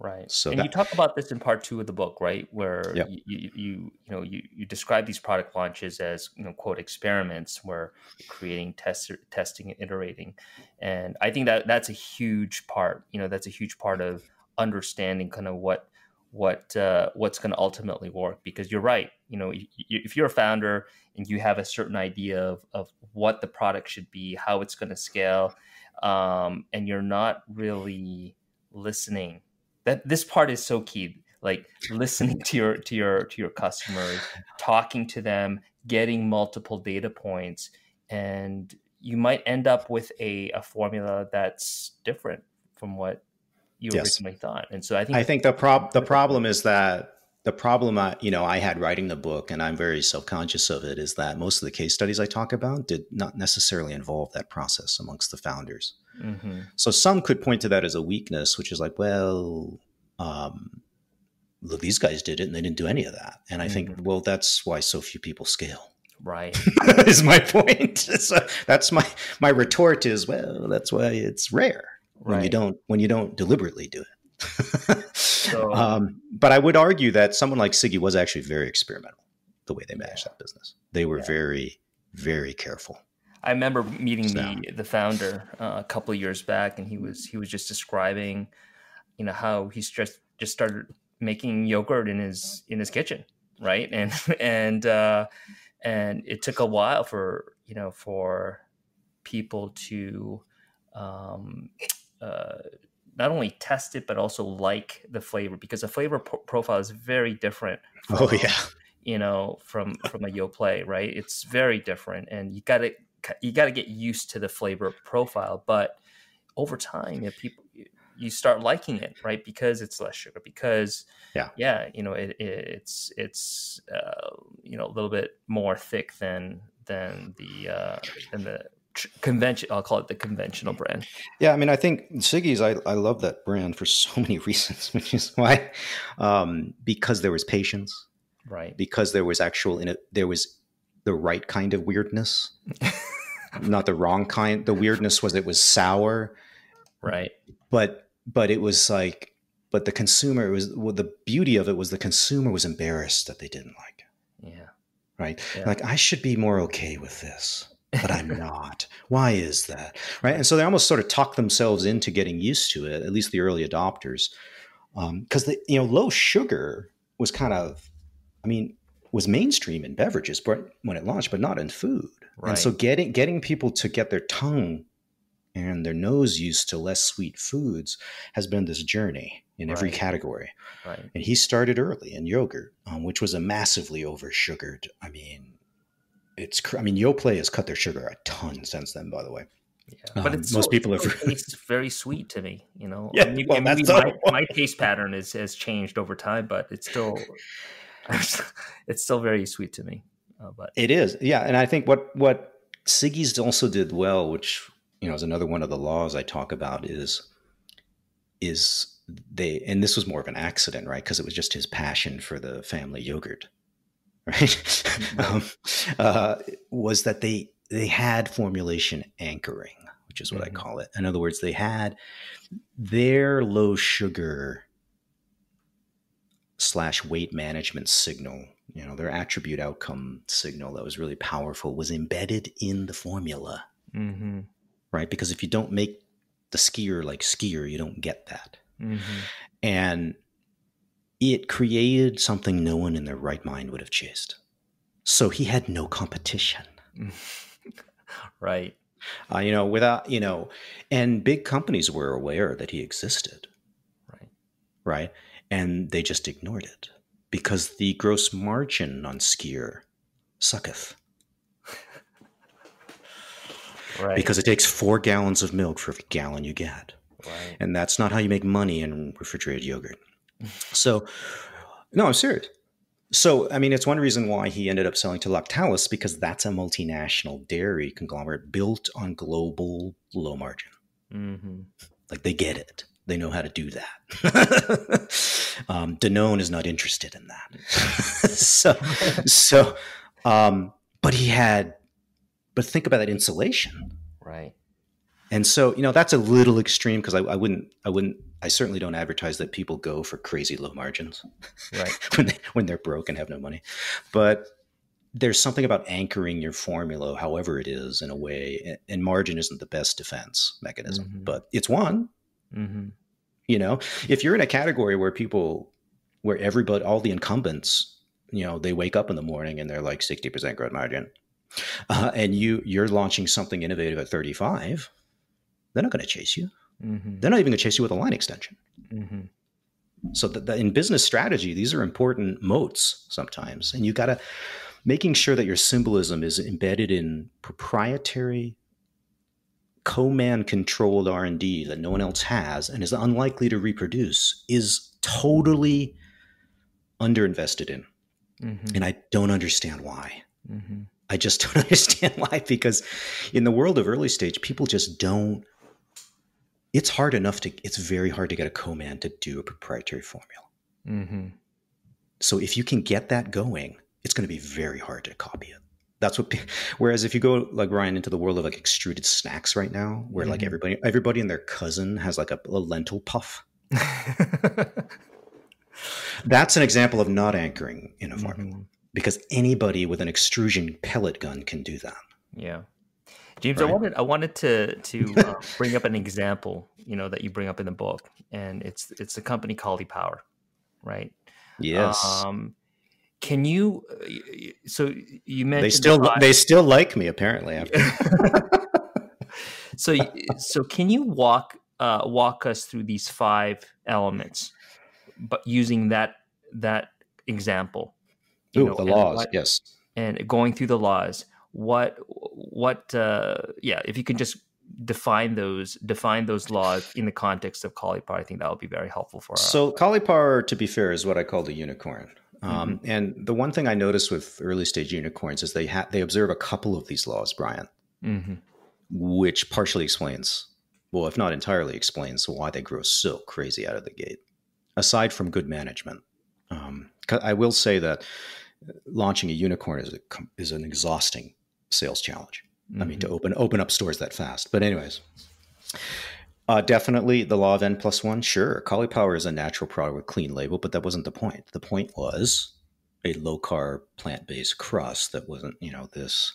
Right. So and that, you talk about this in part two of the book, right? Where yep. you, you, you you know you, you describe these product launches as you know quote experiments where creating test, testing and iterating, and I think that that's a huge part. You know that's a huge part of understanding kind of what what uh, what's going to ultimately work because you're right you know if you're a founder and you have a certain idea of, of what the product should be how it's going to scale um, and you're not really listening that this part is so key like listening to your to your to your customers talking to them getting multiple data points and you might end up with a, a formula that's different from what you yes. originally thought. And so I think I think the prob the problem is that the problem I, you know I had writing the book and I'm very self-conscious of it is that most of the case studies I talk about did not necessarily involve that process amongst the founders. Mm-hmm. So some could point to that as a weakness, which is like, well, um, look, these guys did it and they didn't do any of that. And I mm-hmm. think, well, that's why so few people scale. Right. is my point. so that's my my retort is, well, that's why it's rare when right. you don't when you don't deliberately do it. so, um, but I would argue that someone like Siggi was actually very experimental the way they managed yeah. that business. They were yeah. very very careful. I remember meeting so. the the founder uh, a couple of years back, and he was he was just describing, you know, how he just just started making yogurt in his in his kitchen, right? And and uh, and it took a while for you know for people to um, uh, not only test it but also like the flavor because the flavor pro- profile is very different. From, oh yeah, you know from from a Yoplait right? It's very different, and you got to you got to get used to the flavor profile. But over time, if people you start liking it, right? Because it's less sugar. Because yeah, yeah, you know, it, it's it's uh, you know a little bit more thick than than the uh, than the convention i'll call it the conventional brand. Yeah i mean i think siggi's i, I love that brand for so many reasons which is why um, because there was patience. Right. Because there was actual in it there was the right kind of weirdness. Not the wrong kind the weirdness was it was sour. Right. But but it was like but the consumer was well, the beauty of it was the consumer was embarrassed that they didn't like it. Yeah. Right? Yeah. like i should be more okay with this but I'm not. Why is that? Right. And so they almost sort of talk themselves into getting used to it, at least the early adopters. Because, um, you know, low sugar was kind of, I mean, was mainstream in beverages but when it launched, but not in food. Right. And so getting getting people to get their tongue and their nose used to less sweet foods has been this journey in every right. category. Right. And he started early in yogurt, um, which was a massively over sugared. I mean, it's I mean Yoplait has cut their sugar a ton since then. By the way, yeah, but um, it's most people have it's very sweet to me. You know, yeah, maybe, well, maybe my, my, taste pattern is, has changed over time, but it's still it's still very sweet to me. Uh, but it is, yeah, and I think what what Siggi's also did well, which you know is another one of the laws I talk about, is is they and this was more of an accident, right? Because it was just his passion for the family yogurt right? um, uh, was that they they had formulation anchoring, which is what mm-hmm. I call it. In other words, they had their low sugar slash weight management signal, you know, their attribute outcome signal that was really powerful was embedded in the formula, mm-hmm. right? Because if you don't make the skyr like skyr, you don't get that. Mm-hmm. And it created something no one in their right mind would have chased. So he had no competition. right. Uh, you know, without, you know, and big companies were aware that he existed. Right. Right. And they just ignored it because the gross margin on skyr sucketh. right. Because it takes four gallons of milk for every gallon you get. Right. And that's not how you make money in refrigerated yogurt. So, no, I'm serious. So, I mean, it's one reason why he ended up selling to Lactalis because that's a multinational dairy conglomerate built on global low margin. Mm-hmm. Like they get it. They know how to do that. um, Danone is not interested in that. so, so, um, but he had, but think about that insulation. Right. And so, you know, that's a little extreme because I, I, wouldn't, I wouldn't, I certainly don't advertise that people go for crazy low margins, right? when they, when they're broke and have no money. But there's something about anchoring your formula, however it is, in a way, and margin isn't the best defense mechanism, mm-hmm. but it's one. Mm-hmm. You know, if you're in a category where people, where everybody, all the incumbents, you know, they wake up in the morning and they're like 60% gross margin, uh, and you you're launching something innovative at 35 they're not going to chase you. Mm-hmm. They're not even going to chase you with a line extension. Mm-hmm. So that, in business strategy, these are important moats sometimes, and you got to making sure that your symbolism is embedded in proprietary co-man controlled r&d that no one else has and is unlikely to reproduce is totally underinvested in mm-hmm. and i don't understand why mm-hmm. i just don't understand why because in the world of early stage people just don't it's hard enough to it's very hard to get a co-man to do a proprietary formula mm-hmm. so if you can get that going it's going to be very hard to copy it that's what whereas if you go like ryan into the world of like extruded snacks right now where mm-hmm. like everybody everybody and their cousin has like a, a lentil puff that's an example of not anchoring in a formula mm-hmm. because anybody with an extrusion pellet gun can do that yeah James, right? I wanted I wanted to to uh, bring up an example, you know, that you bring up in the book, and it's it's a company called Caulipower, right? Yes. Um, can you? Uh, so you mentioned they still the they still like me apparently. After. so so can you walk uh, walk us through these five elements, but using that that example? Ooh, know, the laws, what, yes, and going through the laws what what uh yeah if you can just define those define those laws in the context of Caulipower, I think that would be very helpful for us. So Caulipower, to be fair, is what I call the unicorn. Um, mm-hmm. And the one thing I notice with early stage unicorns is they ha- they observe a couple of these laws, Brian, mm-hmm. which partially explains, well, if not entirely explains, why they grow so crazy out of the gate. Aside from good management, um, I will say that launching a unicorn is a, is an exhausting sales challenge. Mm-hmm. I mean, to mm-hmm. open open up stores that fast. But anyways, uh, definitely the law of n plus one. Sure, Caulipower is a natural product with clean label, but that wasn't the point. The point was a low carb plant based crust that wasn't, you know, this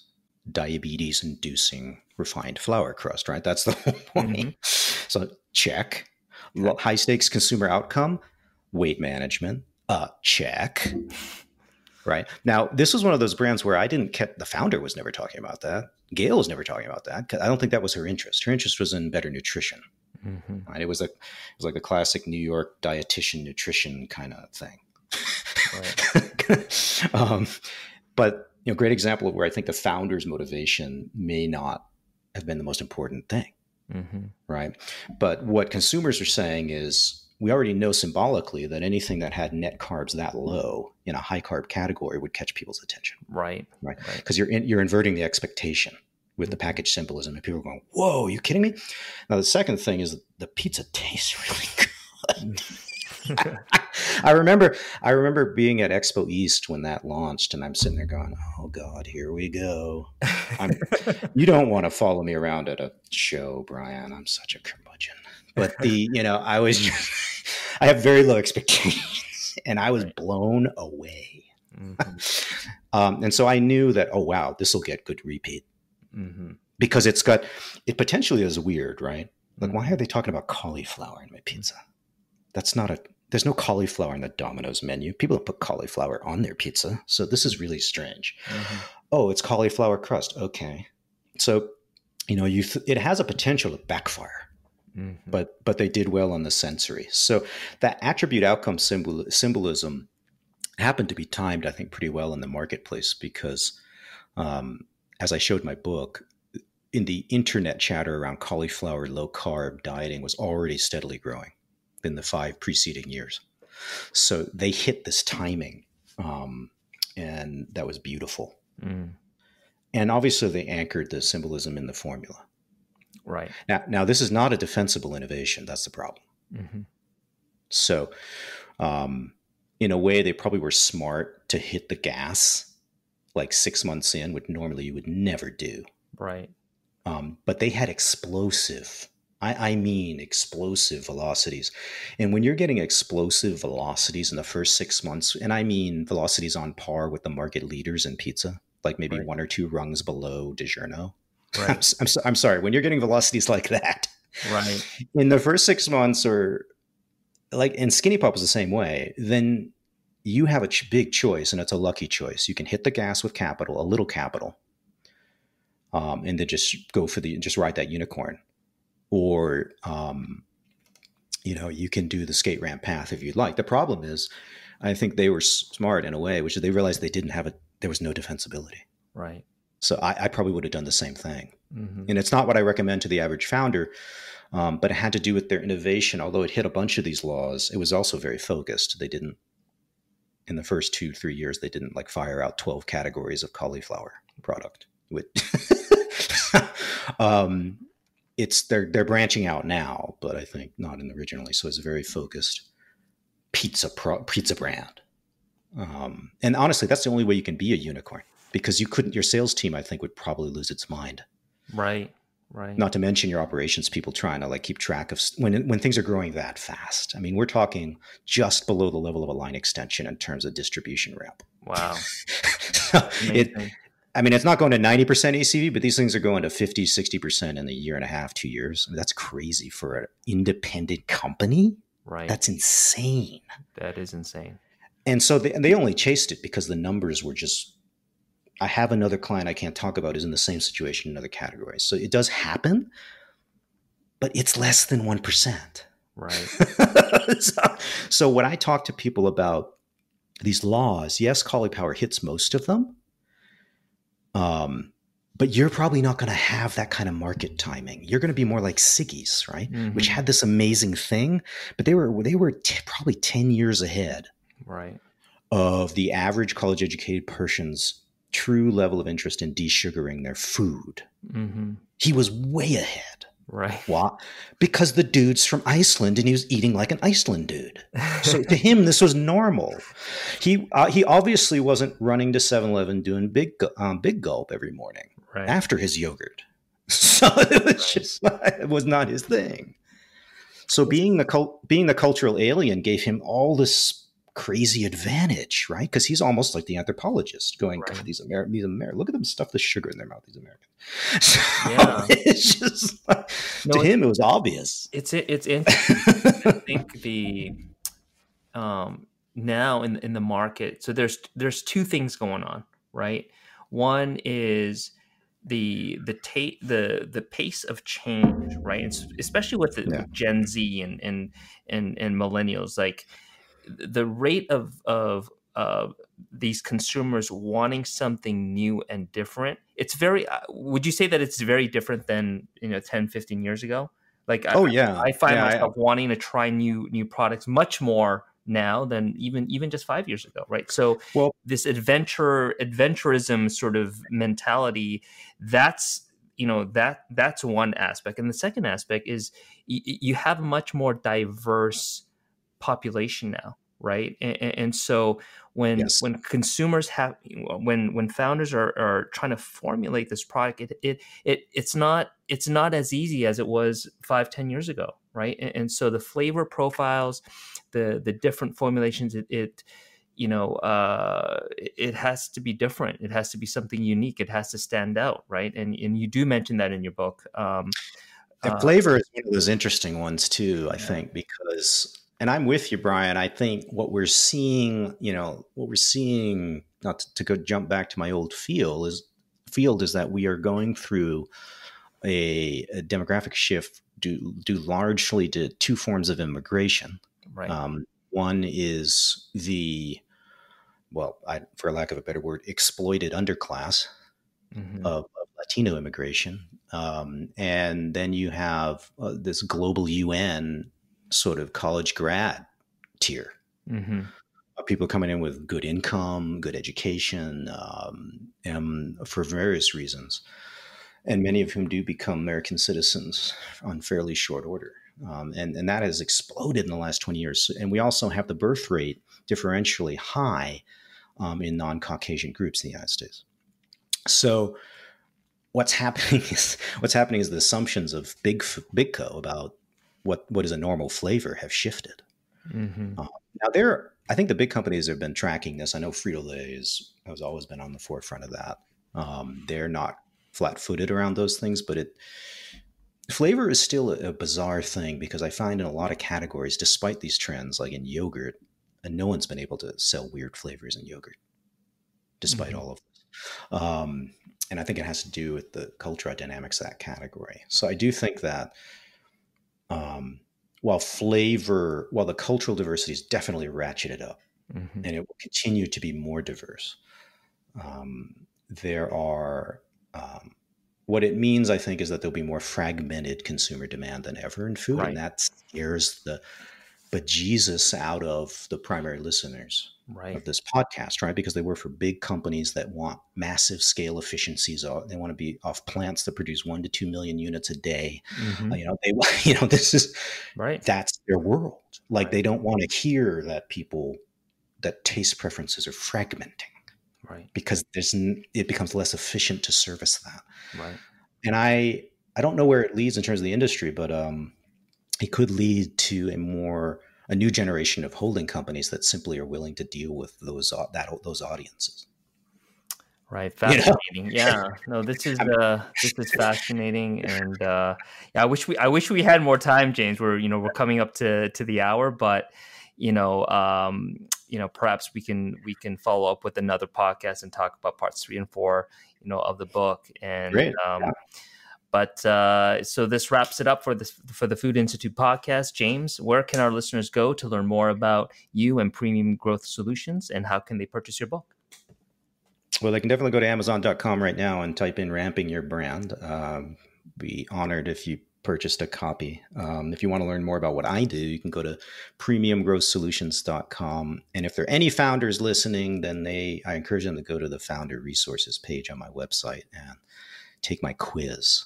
diabetes inducing refined flour crust. Right? That's the whole point. Mm-hmm. So check. High stakes consumer outcome, weight management. Uh, check right. Now this was one of those brands where i didn't get the founder was never talking about that. Gail was never talking about that i don't think that was her interest. Her interest was in better nutrition. Mm-hmm. right? It was a it was like a classic new york dietitian nutrition kind of thing. Right. um, but you know great example of where i think the founder's motivation may not have been the most important thing. Mm-hmm. right? But what consumers are saying is we already know symbolically that anything that had net carbs that low in a high carb category would catch people's attention. Right. Right. Because right. you're in, you're inverting the expectation with the package symbolism, and people are going, "Whoa, are you kidding me?" Now the second thing is the pizza tastes really good. I remember I remember being at Expo East when that launched, and I'm sitting there going, "Oh God, here we go." you don't want to follow me around at a show, Brian. I'm such a curmudgeon. But the you know I was just I have very low expectations, and I was right. blown away. Mm-hmm. um, and so I knew that, oh wow, this will get good repeat mm-hmm. because it's got it potentially is weird, right? Like, why mm-hmm. are they talking about cauliflower in my pizza? That's not a. There's no cauliflower in the Domino's menu. People don't put cauliflower on their pizza, so this is really strange. Mm-hmm. Oh, it's cauliflower crust. Okay, so you know, you th- it has a potential to backfire Mm-hmm. But but they did well on the sensory. So that attribute outcome symbol, symbolism happened to be timed, I think, pretty well in the marketplace because, um, as I showed my book, in the internet chatter around cauliflower low carb dieting was already steadily growing in the five preceding years. So they hit this timing, um, and that was beautiful. Mm. And obviously, they anchored the symbolism in the formula. Right. Now, now this is not a defensible innovation. That's the problem. Mm-hmm. So, um, in a way, they probably were smart to hit the gas like six months in, which normally you would never do. Right. Um, but they had explosive, I, I, mean explosive velocities. And when you're getting explosive velocities in the first six months, and I mean velocities on par with the market leaders in pizza, like maybe right. one or two rungs below DiGiorno, Right. I'm, I'm, so, I'm sorry. When you're getting velocities like that, right? In the first six months, or like, and SkinnyPop was the same way. Then you have a ch- big choice, and it's a lucky choice. You can hit the gas with capital, a little capital, um, and then just go for the just ride that unicorn, or um, you know, you can do the skate ramp path if you'd like. The problem is, I think they were smart in a way, which is they realized they didn't have a there was no defensibility. Right. So I, I probably would have done the same thing. Mm-hmm. And it's not what I recommend to the average founder, um, but it had to do with their innovation. Although it hit a bunch of these laws, it was also very focused. They didn't, in the first two, three years, they didn't like fire out 12 categories of cauliflower product. With um, it's they're they're branching out now, but I think not in originally. So it's a very focused pizza pro, pizza brand. Um, and honestly, that's the only way you can be a unicorn because you couldn't your sales team i think would probably lose its mind. Right right. Not to mention your operations people trying to like keep track of when when things are growing that fast. I mean we're talking just below the level of a line extension in terms of distribution ramp wow. It i mean it's not going to 90% acv but these things are going to 50 60% in a year and a half two years. I mean, that's crazy for an independent company. Right. That's insane. That is insane. And so they, they only chased it because the numbers were just I have another client I can't talk about who's in the same situation in other categories. So it does happen, but it's less than 1%. Right. so, so, when I talk to people about these laws, yes, Caulipower hits most of them. Um, but you're probably not going to have that kind of market timing. You're going to be more like Siggi's, right? Mm-hmm. Which had this amazing thing, but they were they were t- probably ten years ahead, right, of the average college educated person's true level of interest in desugaring their food. Mm-hmm. He was way ahead. Right. Why? Because the dude's from Iceland and he was eating like an Iceland dude. So to him, this was normal. He uh, he obviously wasn't running to 7-Eleven doing big um, big gulp every morning right. after his yogurt. So it was just not, it was not his thing. So being the cult, being the cultural alien gave him all this crazy advantage, right? Because he's almost like the anthropologist, going, right. "These Americans, these Americans, look at them stuff the sugar in their mouth. These Americans." So yeah. it's just like, no, to him, it was obvious. It's it's interesting. I think the um, now in in the market, so there's there's two things going on, right? One is the the ta- the the pace of change, right? Especially with the yeah. Gen Z and and and and millennials, like the rate of of uh, these consumers wanting something new and different it's very uh, would you say that it's very different than you know 10 15 years ago? Like oh I, yeah. I, find yeah, myself I, wanting to try new new products much more now than even even just five years ago right? So well this adventure adventurism sort of mentality that's you know that that's one aspect. And the second aspect is y- you have a much more diverse population now right? And, and so when yes. when consumers have when when founders are, are trying to formulate this product it, it it it's not it's not as easy as it was five ten years ago right? And, and so the flavor profiles the the different formulations it, it you know uh, it has to be different. It has to be something unique. It has to stand out right? And and you do mention that in your book um, the uh, flavor is one of those interesting ones too i think because and I'm with you, Brian. I think what we're seeing, you know, what we're seeing, not to, to go jump back to my old field is field is that we are going through a, a demographic shift due, due largely to two forms of immigration. Right. Um, one is the, well, I, for lack of a better word, exploited underclass mm-hmm. of, of, Latino immigration. Um, and then you have uh, this global UN sort of college grad tier. Mm-hmm. Uh, people coming in with good income, good education, um, and for various reasons, and many of whom do become American citizens on fairly short order. Um, and, and that has exploded in the last 20 years. And we also have the birth rate differentially high um, in non Caucasian groups in the United States. So, what's happening is what's happening is the assumptions of big big co about what what is a normal flavor have shifted. Mm-hmm. Uh, now there, I think the big companies have been tracking this. I know Frito Lay is, has always been on the forefront of that. Um, they're not flat footed around those things, but it flavor is still a, a, bizarre thing because I find in a lot of categories, despite these trends, like in yogurt, and no one's been able to sell weird flavors in yogurt, despite mm-hmm. all of this. Um, and I think it has to do with the cultural dynamics of that category. So I do think that um, while flavor, while the cultural diversity is definitely ratcheted up, mm-hmm. and it will continue to be more diverse, um, there are um, what it means. I think is that there'll be more fragmented consumer demand than ever in food, right. and that scares the bejesus out of the primary listeners right. of this podcast, right? Because they work for big companies that want massive scale efficiencies. They want to be off plants that produce one to two million units a day. Mm-hmm. You know, they you know this is right. That's their world. Like right. they don't want to hear that people that taste preferences are fragmenting, right? Because there's it becomes less efficient to service that, right? And I I don't know where it leads in terms of the industry, but um, it could lead to a more a new generation of holding companies that simply are willing to deal with those uh, that those audiences. Right, fascinating. You know? yeah, no, this is uh, this is fascinating, and uh, yeah, I wish we I wish we had more time, James. We're you know we're coming up to to the hour, but you know um, you know perhaps we can we can follow up with another podcast and talk about parts three and four, you know, of the book, and um, yeah but uh, so this wraps it up for this for the Food Institute podcast. James, where can our listeners go to learn more about you and Premium Growth Solutions, and how can they purchase your book? Well, they can definitely go to Amazon.com right now and type in "ramping your brand." Um, be honored if you purchased a copy. Um, if you want to learn more about what I do, you can go to premiumgrowthsolutions.com. And if there are any founders listening, then they I encourage them to go to the founder resources page on my website and take my quiz,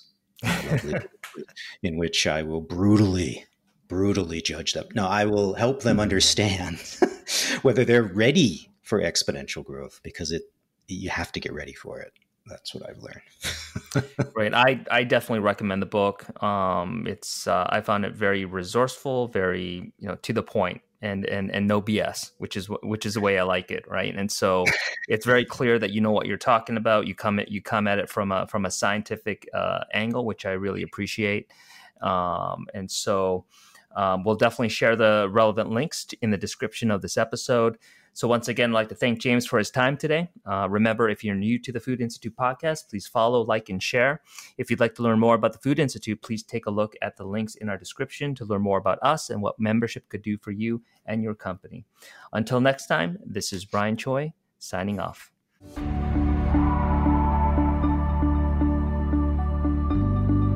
in which I will brutally, brutally judge them. No, I will help them understand whether they're ready for exponential growth because it you have to get ready for it that's what I've learned. right. I, I definitely recommend the book. Um, it's uh, I found it very resourceful, very you know to the point, and and and no BS, which is which is the way I like it. Right. And so it's very clear that you know what you're talking about. You come at you come at it from a from a scientific uh, angle, which I really appreciate. Um, and so um, we'll definitely share the relevant links in the description of this episode. So, once again, I'd like to thank James for his time today. Uh, remember, if you're new to the Food Institute podcast, please follow, like, and share. If you'd like to learn more about the Food Institute, please take a look at the links in our description to learn more about us and what membership could do for you and your company. Until next time, this is Brian Choi signing off.